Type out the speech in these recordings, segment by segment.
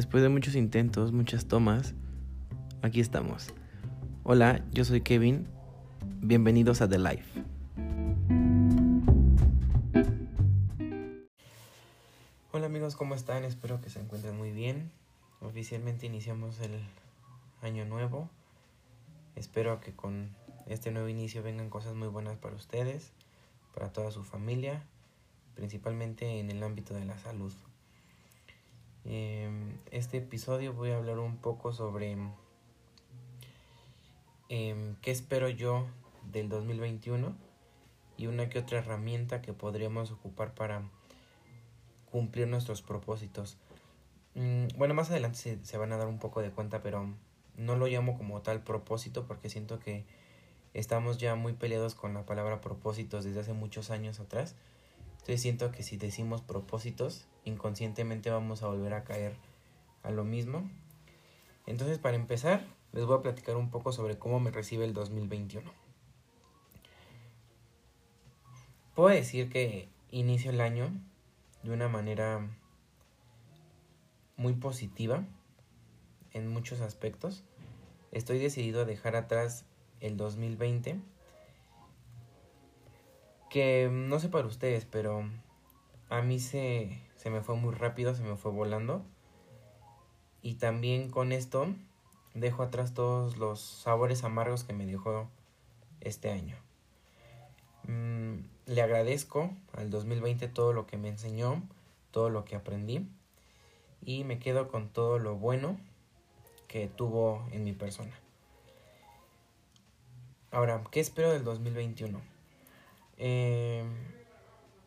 Después de muchos intentos, muchas tomas, aquí estamos. Hola, yo soy Kevin. Bienvenidos a The Life. Hola amigos, ¿cómo están? Espero que se encuentren muy bien. Oficialmente iniciamos el año nuevo. Espero que con este nuevo inicio vengan cosas muy buenas para ustedes, para toda su familia, principalmente en el ámbito de la salud. Em, este episodio voy a hablar un poco sobre em, qué espero yo del 2021 y una que otra herramienta que podríamos ocupar para cumplir nuestros propósitos. Mm, bueno, más adelante se, se, van a dar un poco de cuenta, pero no lo llamo como tal propósito porque siento que estamos ya muy peleados con la palabra propósitos desde hace muchos años atrás. Entonces siento que si decimos propósitos, inconscientemente vamos a volver a caer a lo mismo. Entonces para empezar, les voy a platicar un poco sobre cómo me recibe el 2021. Puedo decir que inicio el año de una manera muy positiva en muchos aspectos. Estoy decidido a dejar atrás el 2020 que no sé para ustedes, pero a mí se, se me fue muy rápido, se me fue volando. Y también con esto dejo atrás todos los sabores amargos que me dejó este año. Mm, le agradezco al 2020 todo lo que me enseñó, todo lo que aprendí. Y me quedo con todo lo bueno que tuvo en mi persona. Ahora, ¿qué espero del 2021? Eh,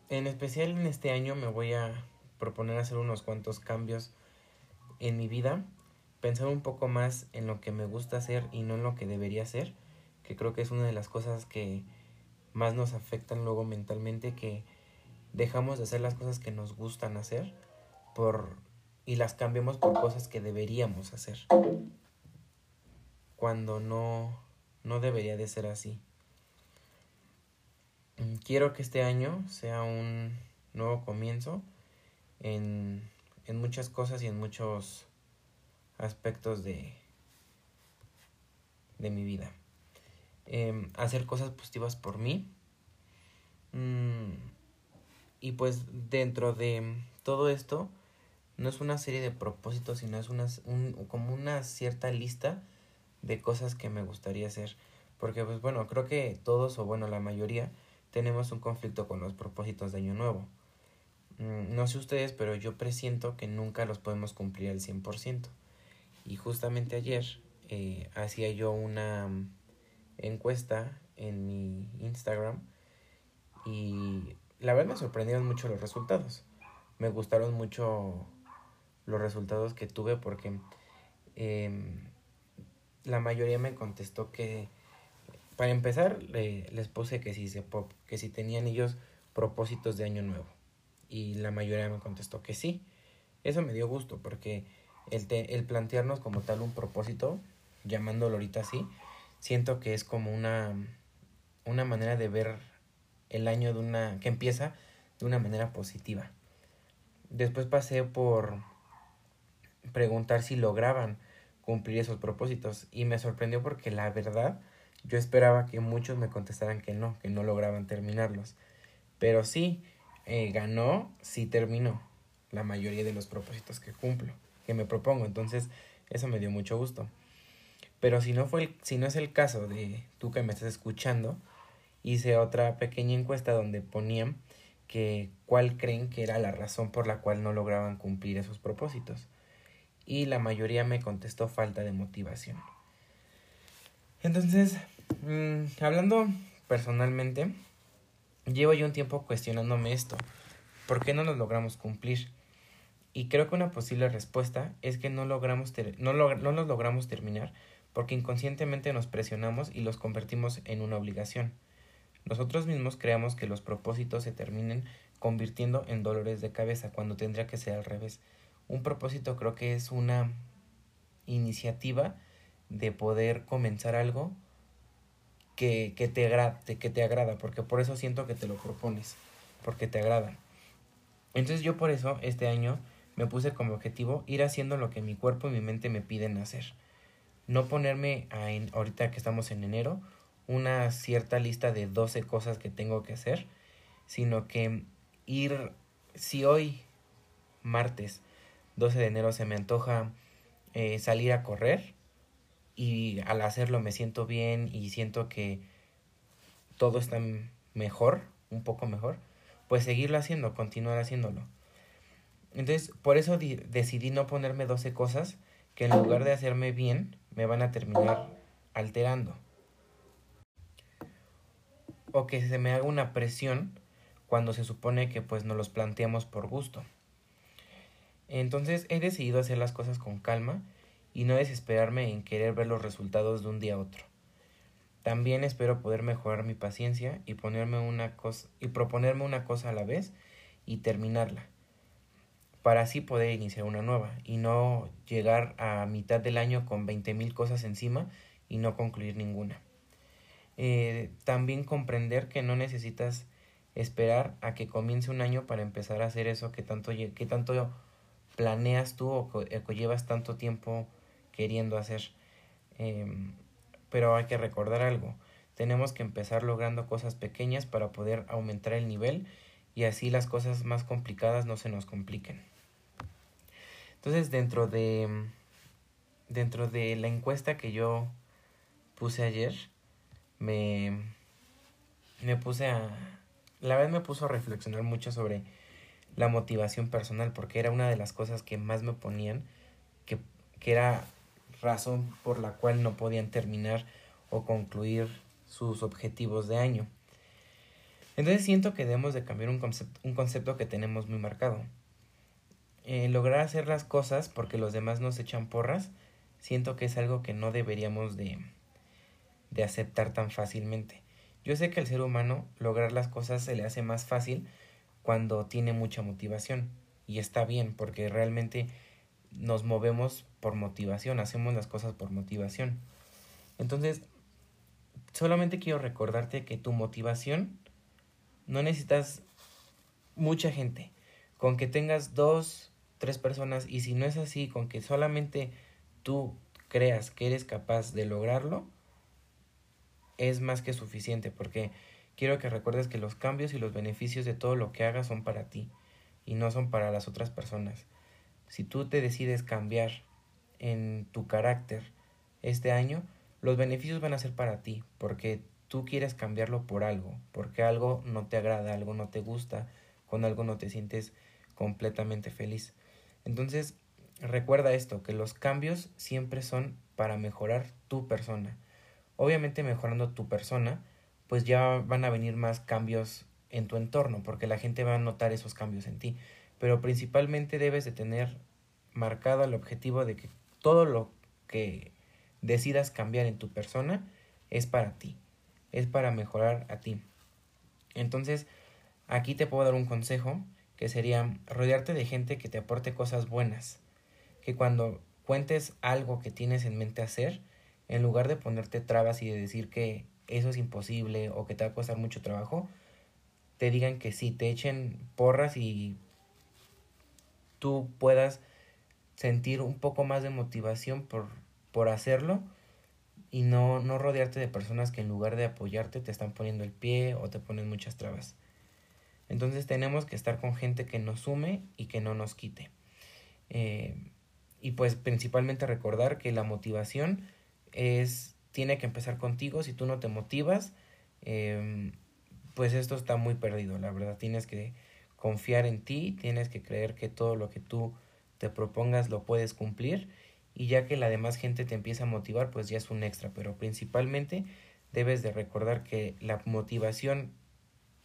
en especial en este año me voy a proponer hacer unos cuantos cambios en mi vida, pensar un poco más en lo que me gusta hacer y no en lo que debería hacer, que creo que es una de las cosas que más nos afectan luego mentalmente, que dejamos de hacer las cosas que nos gustan hacer por y las cambiamos por cosas que deberíamos hacer. Cuando no no debería de ser así. Mm, quiero que este año sea un nuevo comienzo en, en muchas cosas y en muchos aspectos de, de mi vida. Em, hacer cosas positivas por mí. Mm, y pues dentro de todo esto, no es una serie de propósitos, sino es una, un, como una cierta lista de cosas que me gustaría hacer. Porque pues bueno, creo que todos, o bueno, la mayoría, tenemos un conflicto con los propósitos de Año Nuevo. Mm, no sé ustedes, pero yo presiento que nunca los podemos cumplir al 100%. Y justamente ayer eh, hacía yo una encuesta en mi Instagram y la verdad me sorprendieron mucho los resultados. Me gustaron mucho los resultados que tuve porque em, la mayoría me contestó que para empezar, les puse que si, se, que si tenían ellos propósitos de año nuevo. Y la mayoría me contestó que sí. Eso me dio gusto porque el, el plantearnos como tal un propósito, llamándolo ahorita así, siento que es como una, una manera de ver el año de una que empieza de una manera positiva. Después pasé por preguntar si lograban cumplir esos propósitos y me sorprendió porque la verdad yo esperaba que muchos me contestaran que no, que no lograban terminarlos. Pero sí, eh, ganó, sí terminó la mayoría de los propósitos que cumplo, que me propongo. Entonces, eso me dio mucho gusto. Pero si no, fue si no es el caso de tú que me estás escuchando, hice otra pequeña encuesta donde ponían que cuál creen que era la razón por la cual no lograban cumplir esos propósitos. Y la mayoría me contestó falta de motivación. Entonces, Mm, hablando personalmente, llevo yo un tiempo cuestionándome esto. ¿Por qué no nos logramos cumplir? Y creo que una posible respuesta es que no, logramos no, no nos logramos terminar porque inconscientemente nos presionamos y los convertimos en una obligación. Nosotros mismos creamos que los propósitos se terminen convirtiendo en dolores de cabeza cuando tendría que ser al revés. Un propósito creo que es una iniciativa de poder comenzar algo que, que, te que te agrada, porque por eso siento que te lo propones, porque te agrada. Entonces yo por eso este año me puse como objetivo ir haciendo lo que mi cuerpo y mi mente me piden hacer. No ponerme a en, ahorita que estamos en enero una cierta lista de 12 cosas que tengo que hacer, sino que ir, si hoy, martes 12 de enero, se me antoja eh, salir a correr y al hacerlo me siento bien y siento que todo está mejor, un poco mejor, pues seguirlo haciendo, continuar haciéndolo. Entonces, por eso decidí no ponerme 12 cosas que en lugar de hacerme bien, me van a terminar alterando. O que se me haga una presión cuando se supone que pues nos los planteamos por gusto. Entonces he decidido hacer las cosas con calma y no desesperarme en querer ver los resultados de un día a otro. También espero poder mejorar mi paciencia y ponerme una cosa y proponerme una cosa a la vez y terminarla para así poder iniciar una nueva y no llegar a mitad del año con 20.000 cosas encima y no concluir ninguna. Eh, también comprender que no necesitas esperar a que comience un año para empezar a hacer eso que tanto, que tanto planeas tú o que, llevas tanto tiempo queriendo hacer. Em, pero hay que recordar algo. Tenemos que empezar logrando cosas pequeñas para poder aumentar el nivel y así las cosas más complicadas no se nos compliquen. Entonces, dentro de dentro de la encuesta que yo puse ayer, me me puse a la vez me puso a reflexionar mucho sobre la motivación personal porque era una de las cosas que más me ponían que, que era razón por la cual no podían terminar o concluir sus objetivos de año. Entonces siento que debemos de cambiar un concepto, que tenemos muy marcado. Eh, lograr hacer las cosas porque los demás nos echan porras, siento que es algo que no deberíamos de, de aceptar tan fácilmente. Yo sé que al ser humano lograr las cosas se le hace más fácil cuando tiene mucha motivación y está bien porque realmente nos movemos por motivación, hacemos las cosas por motivación. Entonces, solamente quiero recordarte que tu motivación no necesitas mucha gente. Con que tengas dos, tres personas y si no es así, con que solamente tú creas que eres capaz de lograrlo, es más que suficiente porque quiero que recuerdes que los cambios y los beneficios de todo lo que hagas son para ti y no son para las otras personas. Si tú te decides cambiar en tu carácter este año, los beneficios van a ser para ti porque tú quieres cambiarlo por algo, porque algo no te agrada, algo no te gusta, con algo no te sientes completamente feliz. Entonces, recuerda esto, que los cambios siempre son para mejorar tu persona. Obviamente mejorando tu persona, pues ya van a venir más cambios en tu entorno, porque la gente va a notar esos cambios en ti. Pero principalmente debes de tener marcado el objetivo de que todo lo que decidas cambiar en tu persona es para ti, es para mejorar a ti. Entonces, aquí te puedo dar un consejo que sería rodearte de gente que te aporte cosas buenas, que cuando cuentes algo que tienes en mente hacer, en lugar de ponerte trabas y de decir que eso es imposible o que te va a costar mucho trabajo, te digan que sí, te echen porras y tú puedas sentir un poco más de motivación por, por hacerlo y no, no rodearte de personas que en lugar de apoyarte te están poniendo el pie o te ponen muchas trabas. Entonces tenemos que estar con gente que nos sume y que no nos quite. Eh, y pues principalmente recordar que la motivación es, tiene que empezar contigo. Si tú no te motivas, em, pues esto está muy perdido, la verdad. Tienes que confiar en ti, tienes que creer que todo lo que tú te propongas lo puedes cumplir y ya que la demás gente te empieza a motivar, pues ya es un extra, pero principalmente debes de recordar que la motivación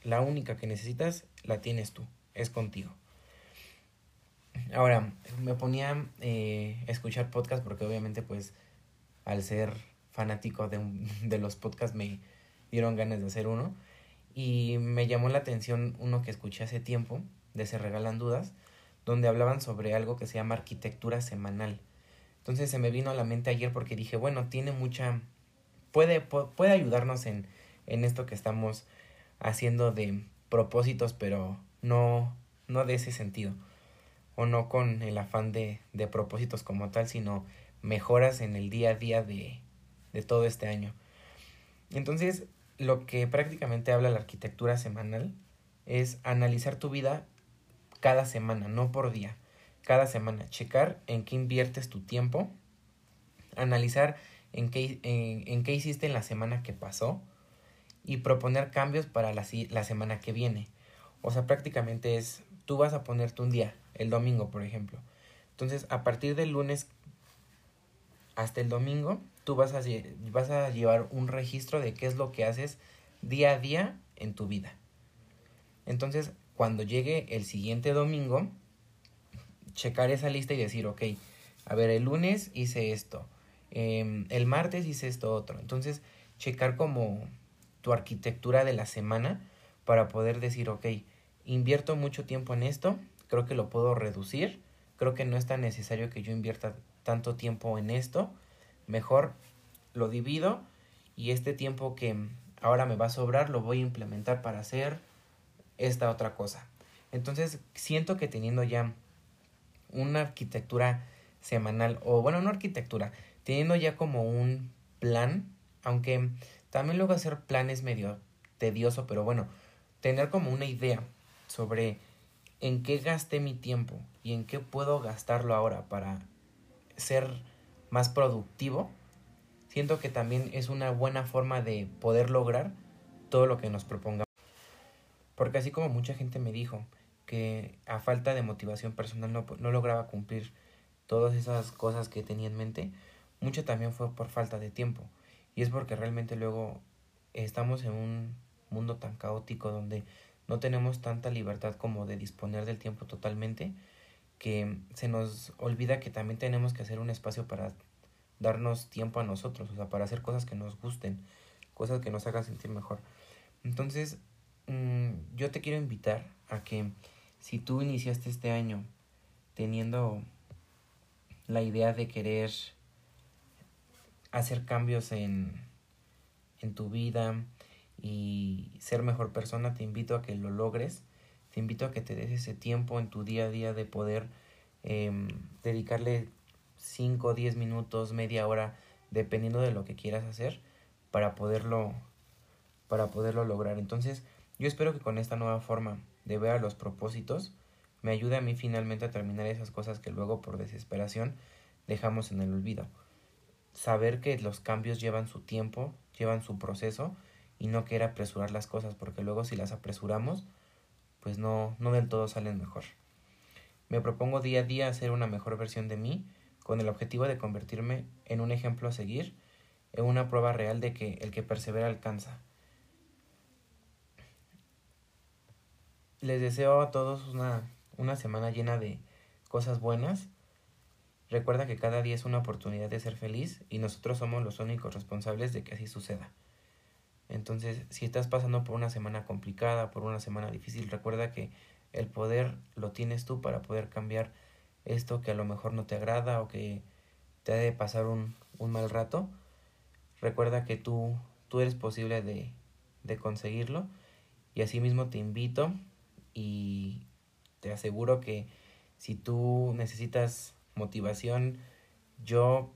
la única que necesitas la tienes tú, es contigo. Ahora, me ponía a eh, escuchar podcast porque obviamente pues al ser fanático de, de los podcasts me dieron ganas de hacer uno. Y me llamó la atención uno que escuché hace tiempo, de Se Regalan Dudas, donde hablaban sobre algo que se llama arquitectura semanal. Entonces se me vino a la mente ayer porque dije, bueno, tiene mucha... puede, puede ayudarnos en, en esto que estamos haciendo de propósitos, pero no, no de ese sentido. o no con el afán de, de propósitos como tal, sino mejoras en el día a día de, de todo este año. Entonces, lo que prácticamente habla la arquitectura semanal es analizar tu vida cada semana, no por día, cada semana, checar en qué inviertes tu tiempo, analizar en qué, en, qué hiciste en la semana que pasó y proponer cambios para la, la semana que viene. O sea, prácticamente es, tú vas a ponerte un día, el domingo, por ejemplo. Entonces, a partir del lunes hasta el domingo, tú vas a, vas a llevar un registro de qué es lo que haces día a día en tu vida. Entonces, cuando llegue el siguiente domingo, checar esa lista y decir, ok, a ver, el lunes hice esto, em, el martes hice esto otro. Entonces, checar como tu arquitectura de la semana para poder decir, ok, invierto mucho tiempo en esto, creo que lo puedo reducir, creo que no es tan necesario que yo invierta tanto tiempo en esto, mejor lo divido y este tiempo que ahora me va a sobrar lo voy a implementar para hacer esta otra cosa. Entonces siento que teniendo ya una arquitectura semanal, o bueno, no arquitectura, teniendo ya como un plan, aunque también luego hacer planes medio tedioso, pero bueno, tener como una idea sobre en qué gasté mi tiempo y en qué puedo gastarlo ahora para ser más productivo, siento que también es una buena forma de poder lograr todo lo que nos propongamos. Porque así como mucha gente me dijo que a falta de motivación personal no, no lograba cumplir todas esas cosas que tenía en mente, mucho también fue por falta de tiempo. Y es porque realmente luego estamos en un mundo tan caótico donde no tenemos tanta libertad como de disponer del tiempo totalmente que se nos olvida que también tenemos que hacer un espacio para darnos tiempo a nosotros, o sea, para hacer cosas que nos gusten, cosas que nos hagan sentir mejor. Entonces, mm, yo te quiero invitar a que si tú iniciaste este año teniendo la idea de querer hacer cambios en, en tu vida y ser mejor persona, te invito a que lo logres te invito a que te des ese tiempo en tu día a día de poder em, dedicarle 5, 10 minutos, media hora, dependiendo de lo que quieras hacer, para poderlo, para poderlo lograr. Entonces, yo espero que con esta nueva forma de ver a los propósitos, me ayude a mí finalmente a terminar esas cosas que luego por desesperación dejamos en el olvido. Saber que los cambios llevan su tiempo, llevan su proceso y no querer apresurar las cosas, porque luego si las apresuramos, pues no, no del todo salen mejor. Me propongo día a día hacer una mejor versión de mí con el objetivo de convertirme en un ejemplo a seguir, en una prueba real de que el que persevera alcanza. Les deseo a todos una, una semana llena de cosas buenas. Recuerda que cada día es una oportunidad de ser feliz y nosotros somos los únicos responsables de que así suceda. Entonces, si estás pasando por una semana complicada, por una semana difícil, recuerda que el poder lo tienes tú para poder cambiar esto que a lo mejor no te agrada o que te ha de pasar un, un mal rato. Recuerda que tú, tú eres posible de, de conseguirlo y asimismo te invito y te aseguro que si tú necesitas motivación, yo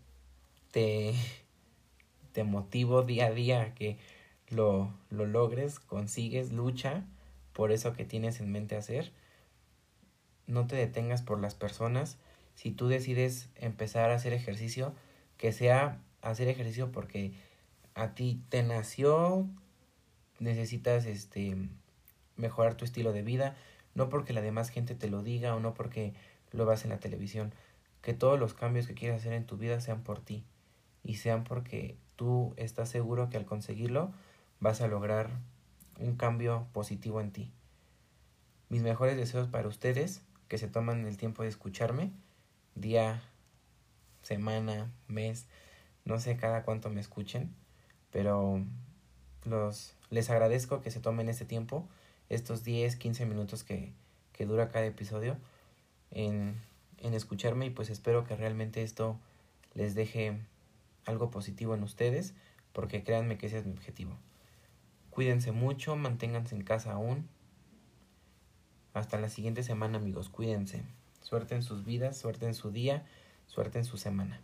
te, te motivo día a día que lo, lo logres, consigues, lucha por eso que tienes en mente hacer. No te detengas por las personas. Si tú decides empezar a hacer ejercicio, que sea hacer ejercicio porque a ti te nació, necesitas este mejorar tu estilo de vida, no porque la demás gente te lo diga o no porque lo vas en la televisión. Que todos los cambios que quieras hacer en tu vida sean por ti y sean porque tú estás seguro que al conseguirlo vas a lograr un cambio positivo en ti. Mis mejores deseos para ustedes que se toman el tiempo de escucharme día, semana, mes, no sé cada cuánto me escuchen, pero los les agradezco que se tomen este tiempo, estos 10, 15 minutos que, que dura cada episodio en, en escucharme y pues espero que realmente esto les deje algo positivo en ustedes porque créanme que ese es mi objetivo. Cuídense mucho, manténganse en casa aún. Hasta la siguiente semana amigos, cuídense. Suerte en sus vidas, suerte en su día, suerte en su semana.